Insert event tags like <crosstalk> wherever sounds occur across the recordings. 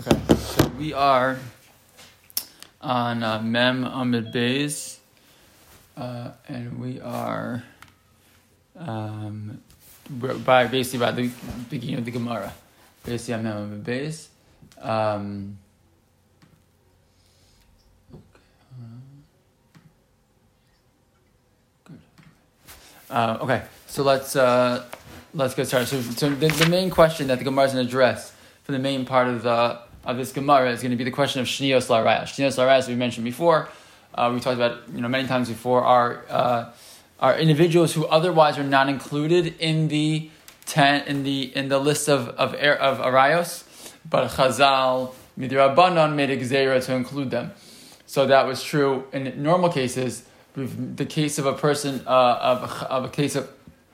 Okay, so we are on uh, Mem Amid Beis, uh, and we are um, by basically by the beginning of the Gemara, basically on Mem Amid Beis. Um, uh, okay, so let's uh, let's get started. So, so the, the main question that the Gemara is going to address for the main part of the of this Gemara is going to be the question of Shnios Larayas. Shnios Larayas, as we mentioned before, uh, we talked about you know many times before, are uh, are individuals who otherwise are not included in the ten in the in the list of of of Arayos, but Chazal Midrabanan made a gzeira to include them. So that was true in normal cases. With The case of a person uh, of, of a case of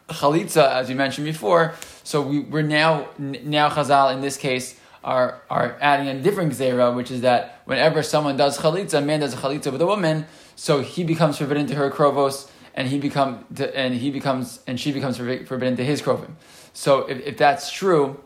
chalitza, as you mentioned before. So we, we're now now Chazal in this case are are adding a different gzera, which is that whenever someone does chalitza, a man does a chalitza with a woman, so he becomes forbidden to her krovos, and he become to, and he becomes and she becomes forbidden to his krovim. So if, if that's true,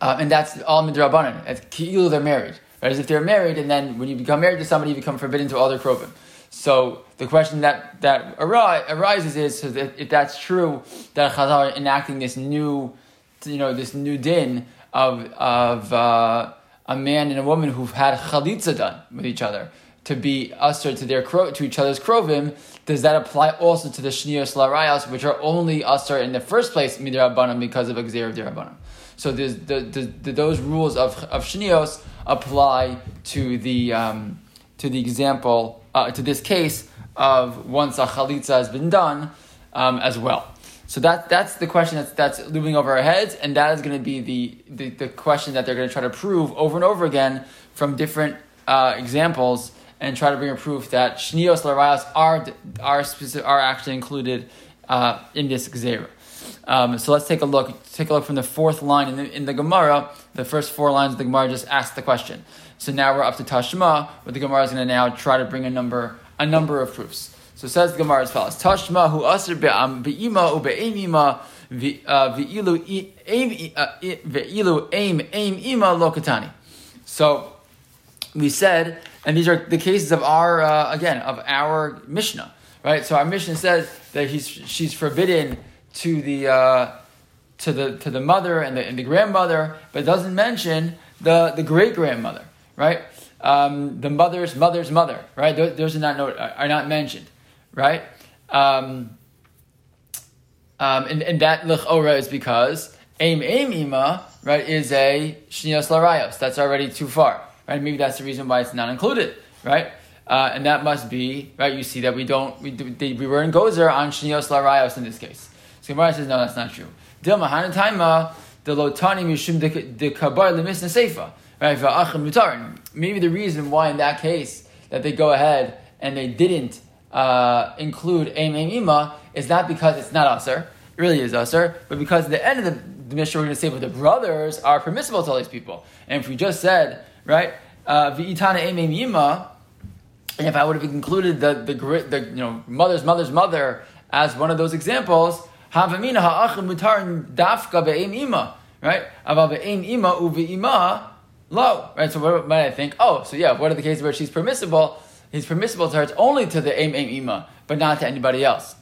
uh, and that's all midrabanan, as ki'ilu they're married, right? As if they're married, and then when you become married to somebody, you become forbidden to all their krovim. So the question that that arises is so that if that's true, that Chazal are enacting this new, you know, this new din of of uh, a man and a woman who've had chalitza done with each other to be usher to their to each other's krovim, does that apply also to the shnios larayas, which are only usher in the first place midrabanan because of a gzer of dirabanan? So the, the, the, those rules of of shnios apply to the um, to the example uh, to this case of once a chalitza has been done um, as well. So that that's the question that's that's looming over our heads, and that is going to be the, the, the question that they're going to try to prove over and over again from different uh, examples, and try to bring a proof that shnios larayas are are specific, are actually included uh, in this gzera. Um, so let's take a look. Take a look from the fourth line in the, in the Gemara. The first four lines of the Gemara just ask the question. So now we're up to Tashma, where the Gemara is going to now try to bring a number a number of proofs. So says the Gemara as follows: Tashma hu aser be'ima u be'emima uh, ve'ilu uh, ve'ilu aim aim ima lokatani. So we said, and these are the cases of our uh, again of our Mishnah, right? So our Mishnah says that he's she's forbidden to the uh, to the to the mother and the and the grandmother, but doesn't mention the the great grandmother, right? Um, the mother's mother's mother, right? Those, those are not are not mentioned right? Um, um, and, and that lechora is because aim aim ima right is a shnios larayos. That's already too far, right? Maybe that's the reason why it's not included, right? Uh, and that must be right. You see that we don't we we were in gozer on shnios larayos in this case. So Gemara says no, that's not true. Dilma hanataima the lotani mishum de kabar lemis right? For Akhimutar. Maybe the reason why in that case that they go ahead and they didn't uh, include Aim Aim Ima is not because it's not Aser, it really is Aser, but because at the end of the, the Mishnah we're going to say, but the brothers are permissible to all these people. And if we just said, right, uh, V'itana Aim Aim Ima, and if I would have included the, the, the you know, mother's mother's mother as one of those examples, Havamina ha'achim mutarin dafka right? Aval be'eim ima lo, right? So what might I think? Oh, so yeah, what are the cases where she's permissible? He's permissible to her. It's only to the aim aim ima, but not to anybody else.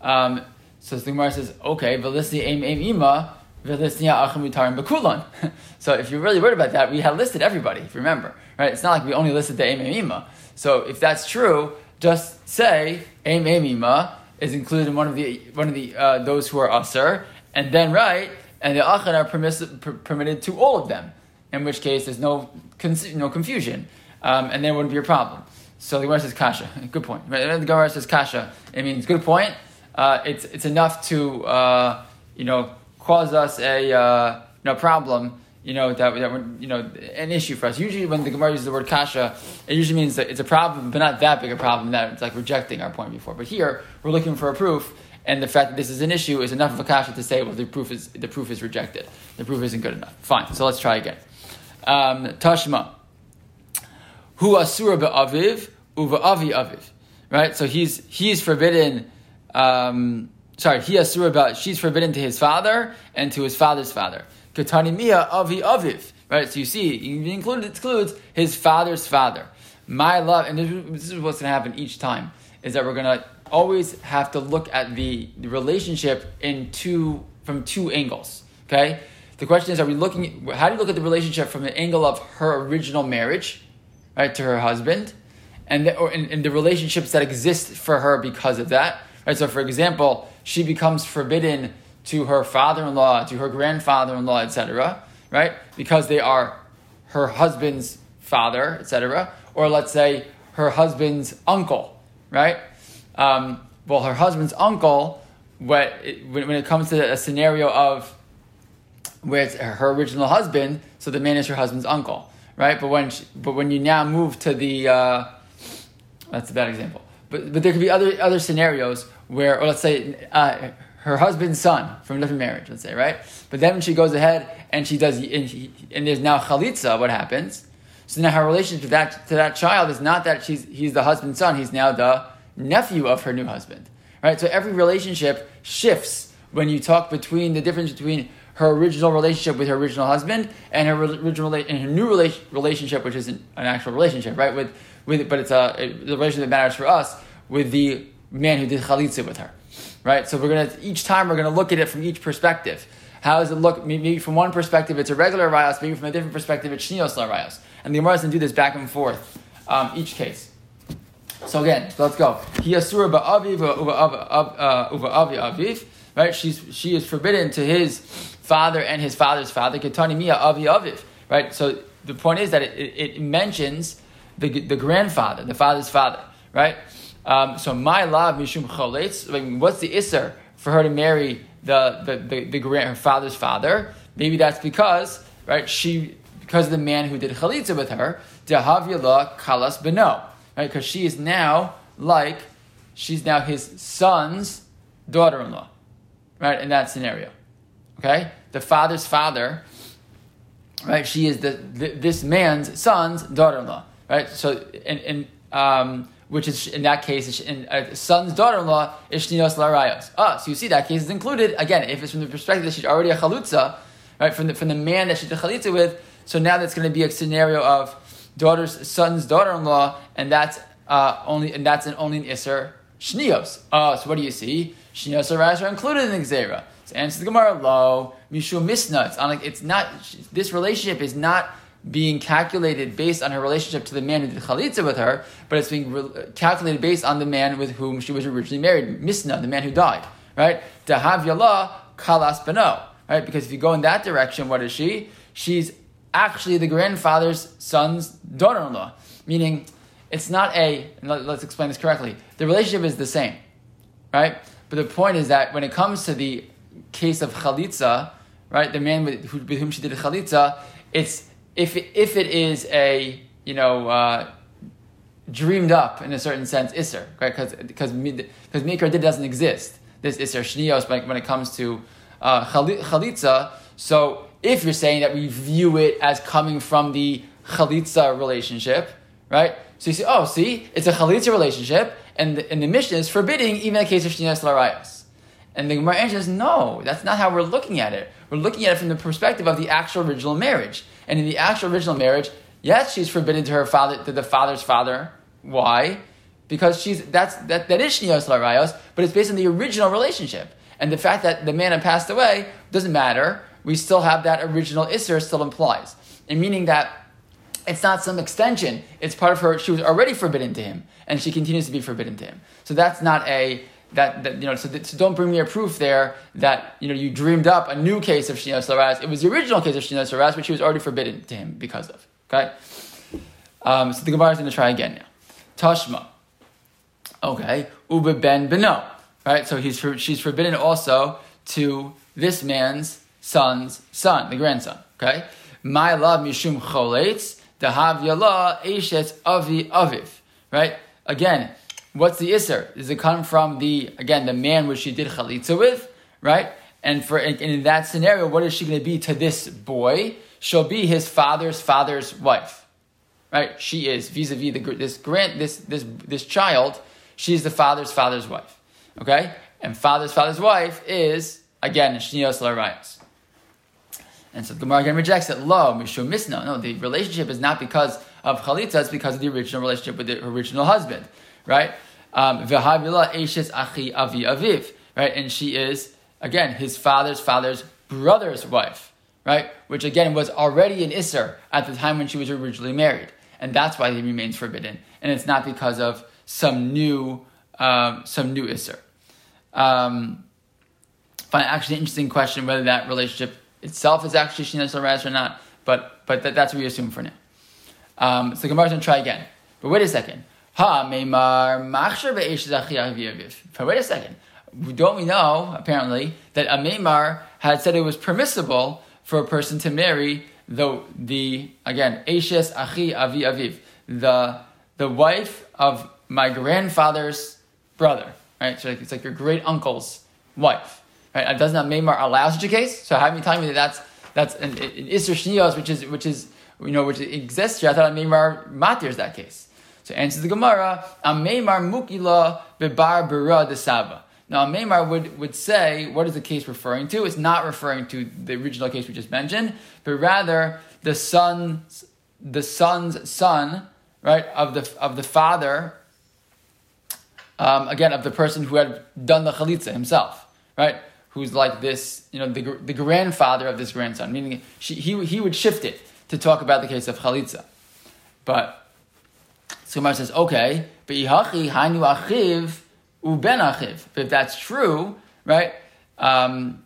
Um, so the Gemara says, okay, velisni aim aim ima, velisnia achamutarim bekulan. <laughs> So if you're really worried about that, we had listed everybody. If you remember, right? It's not like we only listed the aim aim ima. So if that's true, just say aim aim ima is included in one of the one of the uh, those who are aser, and then right, and the achan are permiss- per- permitted to all of them. In which case, there's no con- no confusion, um, and there wouldn't be a problem. So the Gemara says kasha. Good point. The Gemara says kasha. It means good point. Uh, it's it's enough to uh, you know cause us a uh, you know, problem. You know that that you know an issue for us. Usually, when the Gemara uses the word kasha, it usually means that it's a problem, but not that big a problem that it's like rejecting our point before. But here, we're looking for a proof, and the fact that this is an issue is enough of a kasha to say, well, the proof is the proof is rejected. The proof isn't good enough. Fine. So let's try again. Um, tashma. Hu asura be'aviv uva avi aviv, right? So he's he's forbidden. Um, sorry, he asura about she's forbidden to his father and to his father's father. Katani mia avi aviv, right? So you see, it includes, includes his father's father. My love, and this, is what's going to happen each time, is that we're going to always have to look at the, the relationship in two from two angles. Okay, the question is: Are we looking? How do you look at the relationship from the angle of her original marriage, right, to her husband, and the, or in, in the relationships that exist for her because of that, right? So, for example, she becomes forbidden to her father-in-law, to her grandfather-in-law, etc., right, because they are her husband's father, etc., or let's say her husband's uncle, right? Um, well, her husband's uncle, when it, when it comes to a scenario of where it's her original husband, so the man is her husband's uncle, right? But when she, but when you now move to the uh, that's a bad example, but but there could be other other scenarios where, or let's say uh, her husband's son from a different marriage, let's say, right? But then when she goes ahead and she does, and, she, and there's now chalitza, what happens? So now her relationship to that to that child is not that she's he's the husband's son; he's now the nephew of her new husband, right? So every relationship shifts when you talk between the difference between her original relationship with her original husband and her original and her new relationship, which isn't an actual relationship, right? With with but it's a, a the relationship that matters for us with the man who did chalitza with her, right? So we're gonna each time we're gonna look at it from each perspective. How does it look? Maybe from one perspective it's a regular rayos, maybe from a different perspective it's shnios rayos. And the Gemara to do this back and forth um, each case. So again, let's go. He Hiyasura ba'aviv uva avi aviv. Right? She's she is forbidden to his father and his father's father. Ketani mia avi aviv. Right? So the point is that it, it, it mentions the, the grandfather, the father's father. Right? Um, so my love mishum choletz. What's the isser for her to marry the the, the, the grand, her father's father? Maybe that's because right she because the man who did chalitza with her, dehavyala kalas beno, right? Because she is now like she's now his son's daughter-in-law, right? In that scenario, okay, the father's father, right? She is the, the this man's son's daughter-in-law, right? So and and um, which is in that case, in a son's daughter-in-law is shnios larayos. Ah, so you see that case is included again if it's from the perspective that she's already a chalutza, right? From the from the man that she did chalitza with so now that's going to be a scenario of daughter's son's daughter-in-law, and that's uh, only and that's an only an iser shnios. Uh, so what do you see? Shnios larayos are included in the gzera. So answer the Gemara low mishu misna. It's, on, it's not this relationship is not being calculated based on her relationship to the man who did chalitza with her, but it's being re- calculated based on the man with whom she was originally married, Misna, the man who died, right? Dahav yala kalas beno, right? Because if you go in that direction, what is she? She's actually the grandfather's son's daughter-in-law. Meaning, it's not a. Let's explain this correctly. The relationship is the same, right? But the point is that when it comes to the case of chalitza, right, the man with, who, with whom she did chalitza, it's if if it is a you know uh, dreamed up in a certain sense iser, right? Because because because mikra did doesn't exist. This iser shnios when it comes to uh, chalitza. So if you're saying that we view it as coming from the chalitza relationship, right? So you say, oh, see, it's a chalitza relationship, and the, and the Mishnah is forbidding even a case of shnias larayas. And the Gemara answers, no, that's not how we're looking at it. We're looking at it from the perspective of the actual original marriage. And in the actual original marriage, yes, she's forbidden to her father, to the father's father. Why? Because she's that's that that is shnios larayos, but it's based on the original relationship. And the fact that the man had passed away doesn't matter we still have that original Isser still implies. And meaning that it's not some extension, it's part of her, she was already forbidden to him, and she continues to be forbidden to him. So that's not a, that, that you know, so, that, so don't bring me a proof there that, you know, you dreamed up a new case of Shina Saras. It was the original case of Shina Saras, which she was already forbidden to him because of. Okay? Um, so the Gemara is going to try again now. Tashma. Okay. Uba ben beno. Right? So he's, she's forbidden also to this man's son's son, the grandson. Okay? My love mishum choletz, dahav yala eshet avi aviv. Right? Again, what's the isser? Does it come from the, again, the man which she did chalitza with? Right? And for and in that scenario, what is she going to be to this boy? She'll be his father's father's wife. Right? She is vis-a-vis the, this grand this this this child. She's the father's father's wife. Okay? And father's father's wife is again shnios larayos. And so the Gemara again rejects it. Lo, mishum misna. No, the relationship is not because of chalitza, it's because of the original relationship with the original husband, right? Um, V'havila eshes achi avi aviv, right? And she is, again, his father's father's brother's wife, right? Which again was already an Isser at the time when she was originally married. And that's why he remains forbidden. And it's not because of some new, um, some new Isser. Um, find actually an interesting question whether that relationship itself is actually Shinas or not, but, but that, that's what we assume for now. Um, so Gemara's going to try again. But wait a second. Ha, Meimar, Machshir But wait a second. Don't we know, apparently, that a Meimar had said it was permissible for a person to marry the, the again, Ashes Achi Avi Aviv, the, the wife of my grandfather's brother, right? So it's like your great uncle's wife, right? Doesn't that Meimar allow such a case? So have you telling me that that's, that's an, an Isser Shnios, which is, which is, you know, which exists here. I thought Meimar Matir is that case. So answers the Gemara, Ameimar Mukila Bebar Bera de Saba. Now, Meimar would, would say, what is the case referring to? It's not referring to the original case we just mentioned, but rather the son's, the son's son, right, of the, of the father, um, again, of the person who had done the chalitza himself, right? Who's like this, you know, the, the grandfather of this grandson, meaning she, he, he would shift it to talk about the case of chalitza. But Sumar says, okay, but yihachi hainu achiv uben achiv. If that's true, right, um,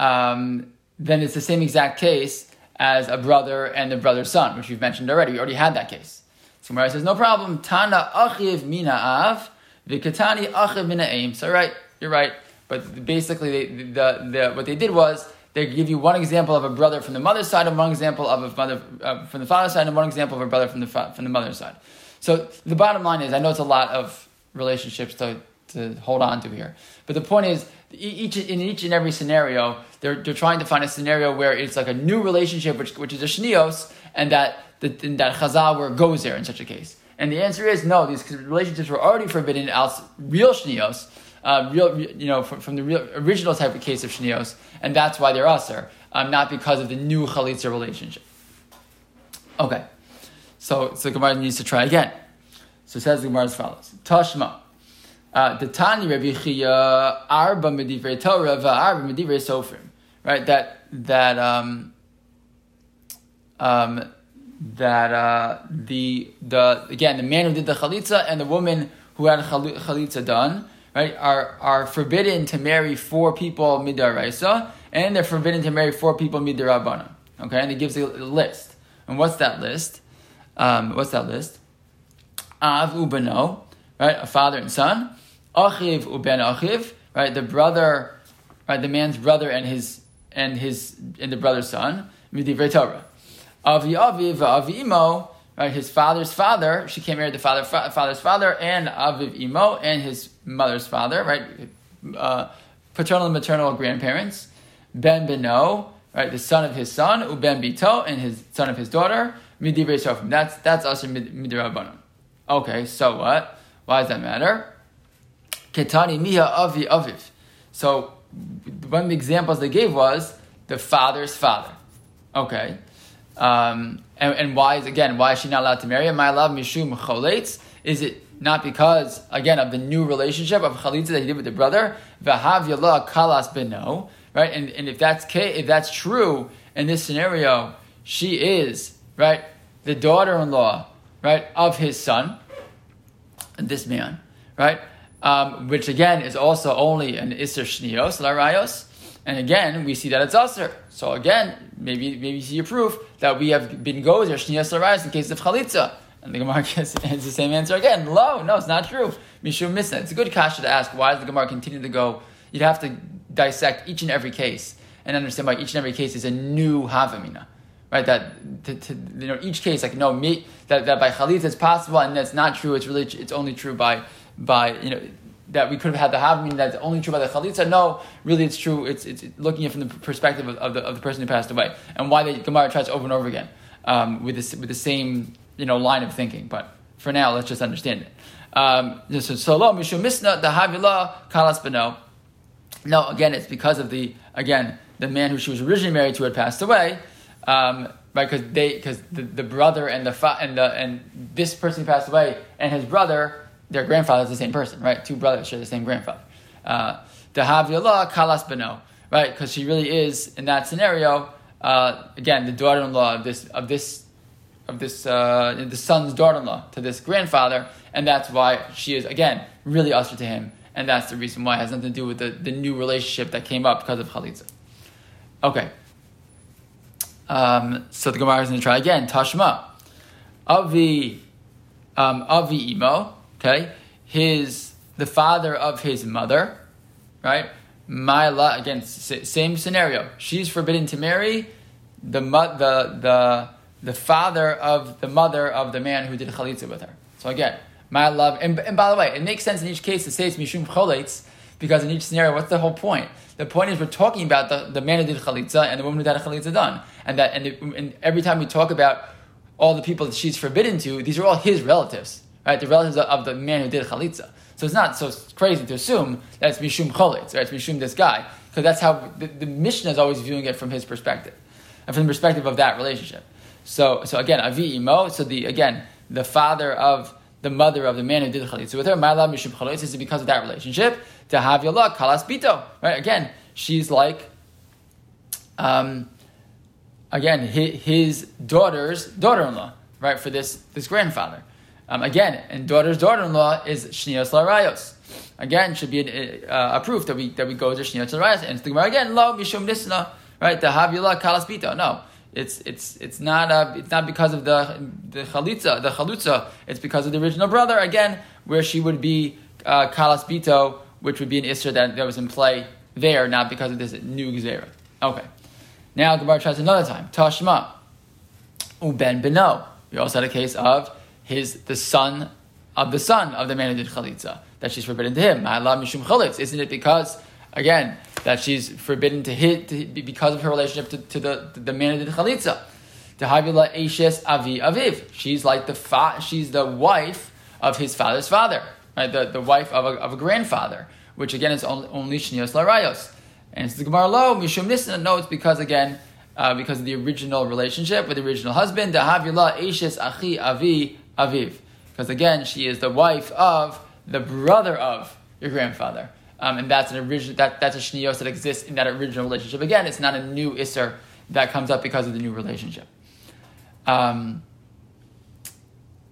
um, then it's the same exact case as a brother and a brother's son, which we've mentioned already. We already had that case. So Gemara says, no problem. Tana achiv mina av, vikatani achiv mina aim. So right, you're right. But basically, they, the, the, what they did was they give you one example of a brother from the mother's side and one example of a mother uh, from the father's side and one example of a brother from the fa- from the mother's side. So the bottom line is, I know it's a lot of relationships to, to hold on to here, but the point is, each in each and every scenario, they're, they're trying to find a scenario where it's like a new relationship, which which is a shnios, and that the, that chazal where goes there in such a case. And the answer is no. These relationships were already forbidden as real shnios uh, real, you know, from, from, the real, original type of case of shnios, and that's why they're usher, um, not because of the new chalitza relationship. Okay, so so Gemara needs to try again. So it says the Gemara as follows: Tashma. Uh, the Tani Rabbi Chia arba medivrei Torah va'arba medivrei sofrim. Right, that that um, um, that uh, the the again the man who did the chalitza and the woman who had chalitza done right, are, are forbidden to marry four people midaraisa, and they're forbidden to marry four people midarabana. Okay, and it gives a list. And what's that list? Um, what's that list? Av ubano, right, a father and son. Achiv uben achiv, right, the brother, right, the man's brother and his and his and the brother's son. Midivrei Torah. Avi aviv avi imo, right, his father's father. She can't marry the father, father's father, and aviv imo, and his mother's father, right? Uh, paternal and maternal grandparents. Ben Beno, right? The son of his son, Uben Bito, and his son of his daughter, Midivrei Sofrim. That's that's also Midirabbanon. Okay, so what? Why does that matter? Ketani Miha Avi Aviv. So one of the examples they gave was the father's father. Okay. Um, and, and why is again why is she not allowed to marry? Am I allowed mishum choletz? Is it not because, again, of the new relationship of chalitza that he did with the brother, v'hav yallah kalas beno, right? And, and if that's if that's true in this scenario, she is right the daughter-in-law, right, of his son, this man, right, um, which again is also only an iser shnios larayos, and again we see that it's usher. So again, maybe maybe see a proof that we have been gozer shnios larayos in case of chalitza. And the Gemara <laughs> has the same answer again. Lo, no, it's not true. Mishum Misna. It's a good kasha to ask. Why does the Gemara continue to go? You'd have to dissect each and every case and understand why each and every case is a new havamina. Right, that to, to, you know each case like no me that, that by chalitza it's possible and that's not true. It's really it's only true by by you know that we could have had the havamina that's only true by the chalitza. No, really it's true. It's, it's looking at it from the perspective of, of, the, of the person who passed away and why the Gemara tries over and over again um, with this with the same you know line of thinking. But for now, let's just understand it. Um, so lo mishum misna the havila kalas beno. No, again, it's because of the again the man who she was originally married to had passed away, um, right? Because they, because the, the brother and the fa- and the and this person passed away and his brother, their grandfather is the same person, right? Two brothers share the same grandfather. Uh, Dahaviyallah kalas beno, right? Because she really is in that scenario. Uh, again, the daughter-in-law of this of this of this uh, the son's daughter-in-law to this grandfather, and that's why she is again really usher to him, and that's the reason why it has nothing to do with the, the new relationship that came up because of chalitza. Okay. Um, so the Gemara is going to try again. Tashma, Avi, um, Avi Imo. Okay, his the father of his mother, right? My again, same scenario. She's forbidden to marry the the the the father of the mother of the man who did chalitza with her. So again, my love, and, and by the way, it makes sense in each case to say it's mishum choletz because in each scenario, what's the whole point? The point is we're talking about the, the man who did chalitza and the woman who had chalitza done, and that and, and every time we talk about all the people that she's forbidden to, these are all his relatives, right? The relatives of, the man who did chalitza. So it's not so crazy to assume that it's mishum choletz, right? It's mishum this guy, because that's how the, the is always viewing it from his perspective, and from the perspective of that relationship. So, so again, avi imo. So the again, the father of the mother of the man who did the chalitza with her, Ma'ala Mishum Chalitza, is because of that relationship. To have luck, Kalas Bito. Right? Again, she's like, um, again, his, his daughter's daughter in law, right, for this, this grandfather. Um, again, and daughter's daughter in law is Shnios Larayos. Again, should be a, uh, a, proof that we, that we go to Shnios Larayos. And the Gemara again, Lo Mishum Nisna, right, your luck, Kalas Bito. No. It's it's it's not a, it's not because of the the chalitza the chalutza. It's because of the original brother again, where she would be uh, kalas bito, which would be an isra that, that was in play there, not because of this new gzera. Okay, now Gemara tries another time. Tashma uben beno. We also had a case of his the son of the son of the man who did chalitza that she's forbidden to him. Isn't it because again that she's forbidden to hit to, because of her relationship to, to the, to the man of the chalitza. To Havila Eshes Avi Aviv. She's like the fa- she's the wife of his father's father, right? The, the wife of a, of a grandfather, which again is only, Shnios Larayos. And it's the Gemara Lo, Mishum Nisna. No, it's because again, uh, because of the original relationship with the original husband. The havila Eshes Achi Avi Aviv. Because again, she is the wife of the brother of your grandfather. Um, and that's an original that, that's a shniyos that exists in that original relationship. Again, it's not a new isser that comes up because of the new relationship. Um,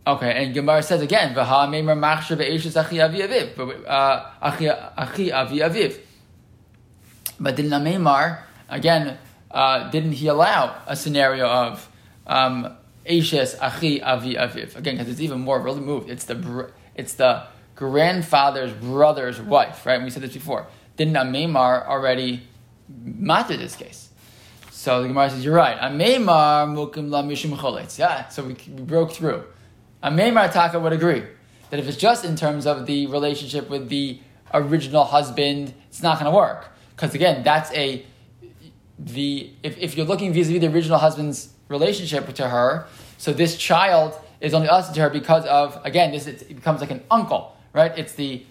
okay, and Gemara says again, "V'ha meimer machshav ve'eshes achi avi aviv, uh, achi avi aviv." But didn't Meimar again? Uh, didn't he allow a scenario of um, Eshes achi avi aviv again? Because it's even more removed. It's the it's the grandfather's brother's wife, right? And we said this before. Didn't Amemar already matter this case? So the Gemara says, you're right. Amemar mukim la mishum choletz. Yeah, so we, we broke through. Amemar Taka would agree that if it's just in terms of the relationship with the original husband, it's not going to work. Because again, that's a the if, if you're looking vis-a-vis the original husband's relationship to her, so this child is only us to her because of again, this it becomes like an uncle right? It's the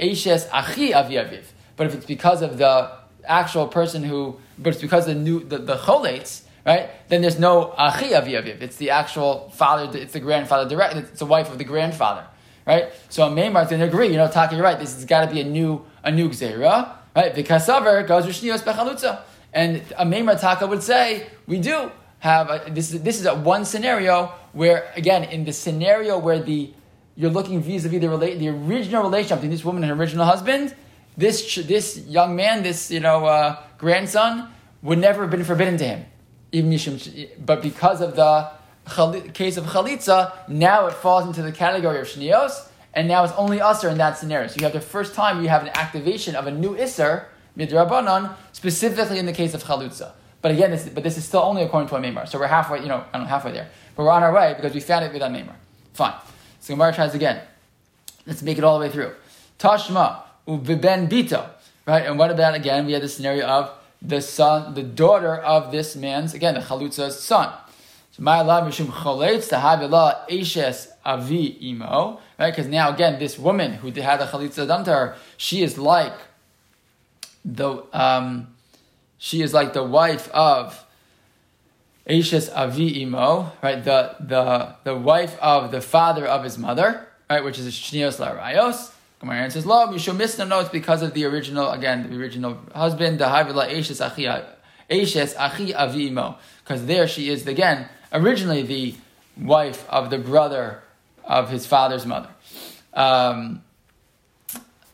Eishes Achi Avi Aviv. But if it's because of the actual person who, but it's because of the new the, the cholates, right? Then there's no Achi Avi Aviv. It's the actual father. It's the grandfather direct. It's the wife of the grandfather, right? So Amemar didn't agree. You know, Taka, you're right. This has got to be a new a new gzera, right? V'kasaver goes rishnios bechalutza, and Amemar Taka would say we do have a, this. Is, this is a one scenario where again in the scenario where the you're looking vis-a-vis the, relate, the original relationship between this woman and her original husband, this, this young man, this you know, uh, grandson, would never have been forbidden to him. But because of the case of chalitza, now it falls into the category of shnios, and now it's only usr in that scenario. So you have the first time you have an activation of a new isser, midrabanan, specifically in the case of chalitza. But again, this, but this is still only according to Amemar. So we're halfway, you know, I don't know, halfway there. But we're on our way because we found it with Amemar. Fine. So Gemara tries again. Let's make it all the way through. Tashma uviben bito. Right, and what about again? We had the scenario of the son, the daughter of this man's again the chalutza's son. So my love mishum choletz tahavilah eshes avi imo. Right, because now again this woman who had the chalitza done to her, she is like the um, she is like the wife of Ashes Avi Imo, right? The, the, the wife of the father of his mother, right? Which is Shnios Larayos. Gemara answers, Lo, Mishum Misna, no, it's because of the original, again, the original husband, the Havila Ashes Achi, Ashes Achi Avi Imo. Because there she is, again, originally the wife of the brother of his father's mother. Um,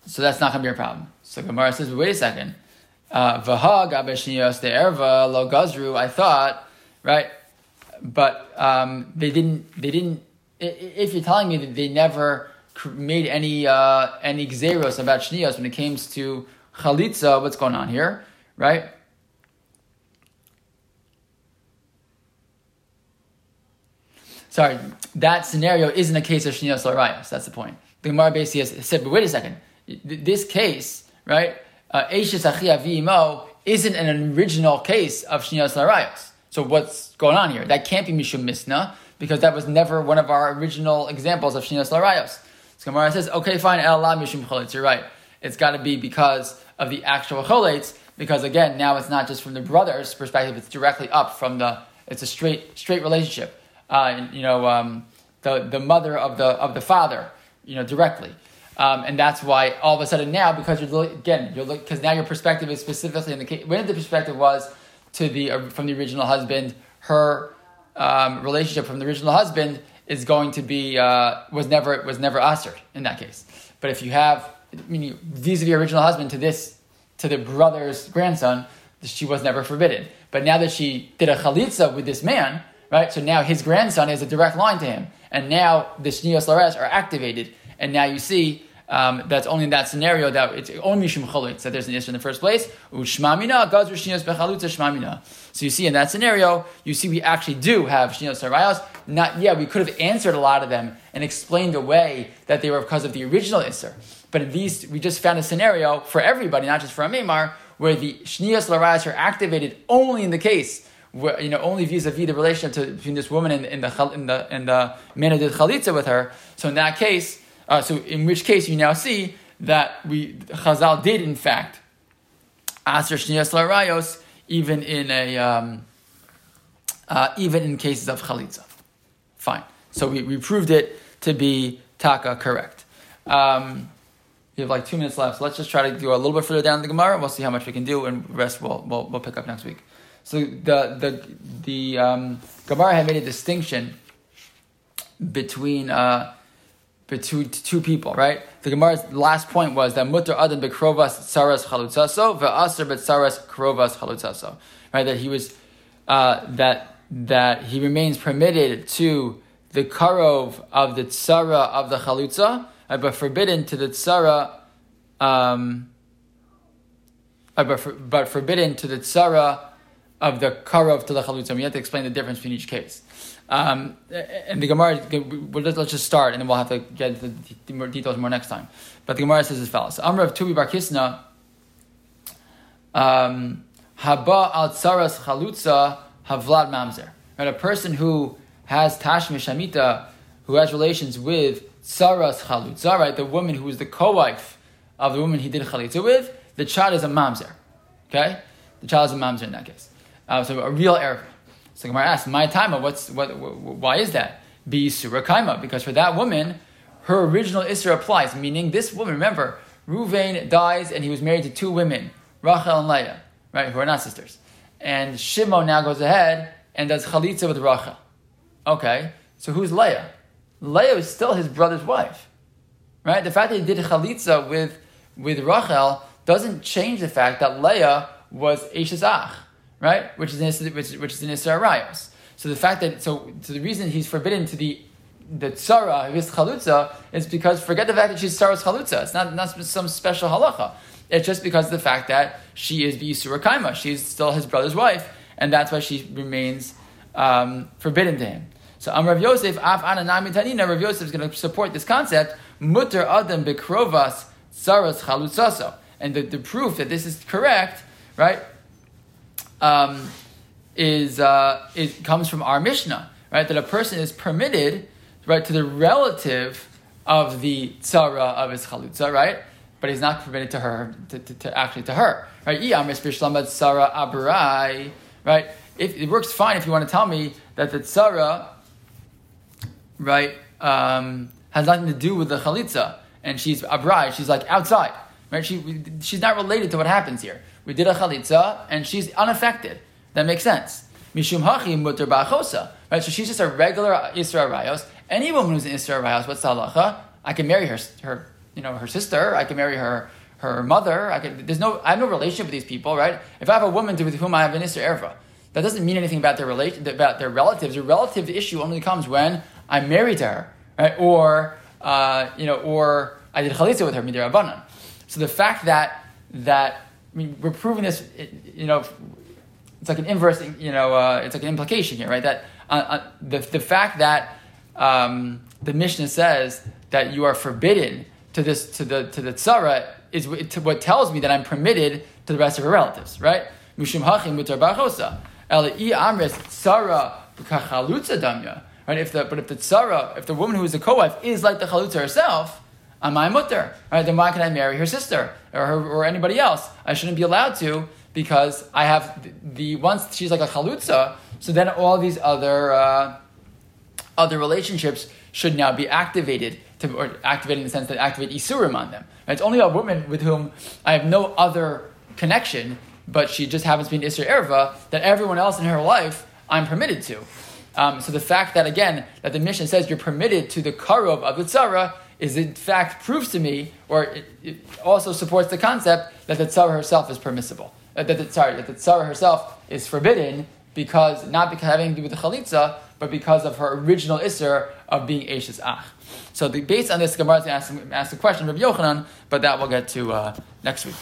so that's not going to be a problem. So Gemara says, wait a second. Uh, Vahag abeshniyos de erva lo gazru. I thought, right? But um, they didn't. They didn't. If you're telling me that they never made any uh, any xeros about shniyos when it comes to chalitza, what's going on here, right? Sorry, that scenario isn't a case of shniyos larayos. That's the point. The Gemara basically said, but wait a second. This case, right? Eishes Achi isn't an original case of Shniyas Larayos. So what's going on here? That can't be Mishum Misna because that was never one of our original examples of Shniyas Larayos. So Gemara says, okay, fine, El La Mishum Cholitz. You're right. It's got to be because of the actual Cholitz because again, now it's not just from the brother's perspective; it's directly up from the. It's a straight straight relationship. Uh, you know, um, the the mother of the of the father. You know, directly. Um, and that's why all of a sudden now, because you're again, you're because now your perspective is specifically in the case. When the perspective was to the uh, from the original husband, her um, relationship from the original husband is going to be uh, was never was never ushered in that case. But if you have I mean, vis-a-vis original husband to this to the brother's grandson, she was never forbidden. But now that she did a chalitza with this man, right? So now his grandson is a direct line to him, and now the shniyos lares are activated and now you see um, that's only in that scenario that it's only mishum cholitz that there's an issue in the first place. So you see in that scenario, you see we actually do have shniyos sarayos. Not yeah, we could have answered a lot of them and explained away that they were because of the original isser. But at least we just found a scenario for everybody, not just for Amemar, where the shniyos larayos are activated only in the case where, you know, only vis-a-vis the relationship to, between this woman and, and the and the and the man who did chalitza with her. So in that case uh, so in which case you now see that we Chazal did in fact aser shniyas larayos even in a um, uh, even in cases of chalitza. Fine. So we, we proved it to be taka correct. Um, we have like two minutes left. So let's just try to do a little bit further down the Gemara. We'll see how much we can do, and rest we'll, we'll, we'll pick up next week. So the the the um, Gemara had made a distinction between uh, between two people, right? The Gemara's last point was that mutter adam bekrovas saras chalutzaso ve'aser betsaras krovas chalutzaso, right? That he was uh, that that he remains permitted to the karov of the tsara of the chalutza, right, but forbidden to the tsara, um, uh, but, for, but forbidden to the tsara of the karov to the chalutza. We have to explain the difference between each case. Um, and the Gemara, let's just start, and then we'll have to get the details more next time. But the Gemara says as follows: Amr of Tubi Bar Kisna, um, Haba al tsaras chalutza havlad mamzer. Right, a person who has tashmish hamita, who has relations with tsaras chalutza, right, the woman who is the co-wife of the woman he did chalitza with, the child is a mamzer. Okay, the child is a mamzer in that case. Uh, so a real error. So Gemara asks, "My time, what's what? Why is that? Be surakaima because for that woman, her original isra applies. Meaning, this woman, remember, Ruvain dies and he was married to two women, Rachel and Leah, right, who are not sisters. And Shimon now goes ahead and does chalitza with Rachel. Okay, so who's Leah? Leah is still his brother's wife, right? The fact that he did chalitza with with Rachel doesn't change the fact that Leah was Eshes Ach right? Which is which, which is in Isra. So the fact that so, so the reason he's forbidden to the the tzara his chalutza is because forget the fact that she's tzara's chalutza. It's not not some special halacha. It's just because of the fact that she is Yisura Kaima. She's still his brother's wife, and that's why she remains um, forbidden to him. So Am Rav Yosef Af Ananami Tanina. Rav Yosef is going to support this concept. Mutter Adam Bekrovas Tzaras Chalutzaso, and the, the proof that this is correct, right? Um, is uh, it comes from our Mishnah, right? That a person is permitted, right, to the relative of the tzara of his chalutza, right? But he's not permitted to her, to, to, to, actually to her, right? Sarah Abrai, right? If it works fine if you want to tell me that the tzara, right, um, has nothing to do with the chalitza, and she's abrai, she's like outside, right? She, she's not related to what happens here. We did a chalitza, and she's unaffected. That makes sense. Mishum hachi mutter ba'achosa, right? So she's just a regular Isra Rayos. Any woman who's an Isra Rayos, what's the halacha? I can marry her, her, you know, her sister. I can marry her, her mother. I can. There's no. I have no relationship with these people, right? If I have a woman with whom I have an Isra Erva, that doesn't mean anything about their relation, about their relatives. The relative issue only comes when I'm married to her, right? Or uh, you know, or I did chalitza with her, midir. So the fact that that I mean, we're proving this, you know, it's like an inverse, you know, uh, it's like an implication here, right? That uh, uh, the the fact that um, the Mishnah says that you are forbidden to this to the to the tzara is what tells me that I'm permitted to the rest of her relatives, right? Mishum hachim mutar bachosa. amres tzara damya. Right? If the but if the tzara, if the woman who is the co-wife is like the chalutza herself, am I mutter? Right? Then why can I marry her sister or her, or anybody else? I shouldn't be allowed to because I have the, the once she's like a chalutza, so then all these other uh, other relationships should now be activated to or activated in the sense that activate isurim on them. It's only a woman with whom I have no other connection, but she just happens to be an Isra Erva, that everyone else in her life I'm permitted to. Um, so the fact that again that the mission says you're permitted to the karov of the tzara is in fact proves to me, or it, it also supports the concept that the tzara herself is permissible. Uh, that the, sorry, that the tzara herself is forbidden because not because having to do with the chalitza, but because of her original isser of being Eshes Ach. So the, based on this, Gemara is going to ask, a question of Yochanan, but that we'll get to uh, next week.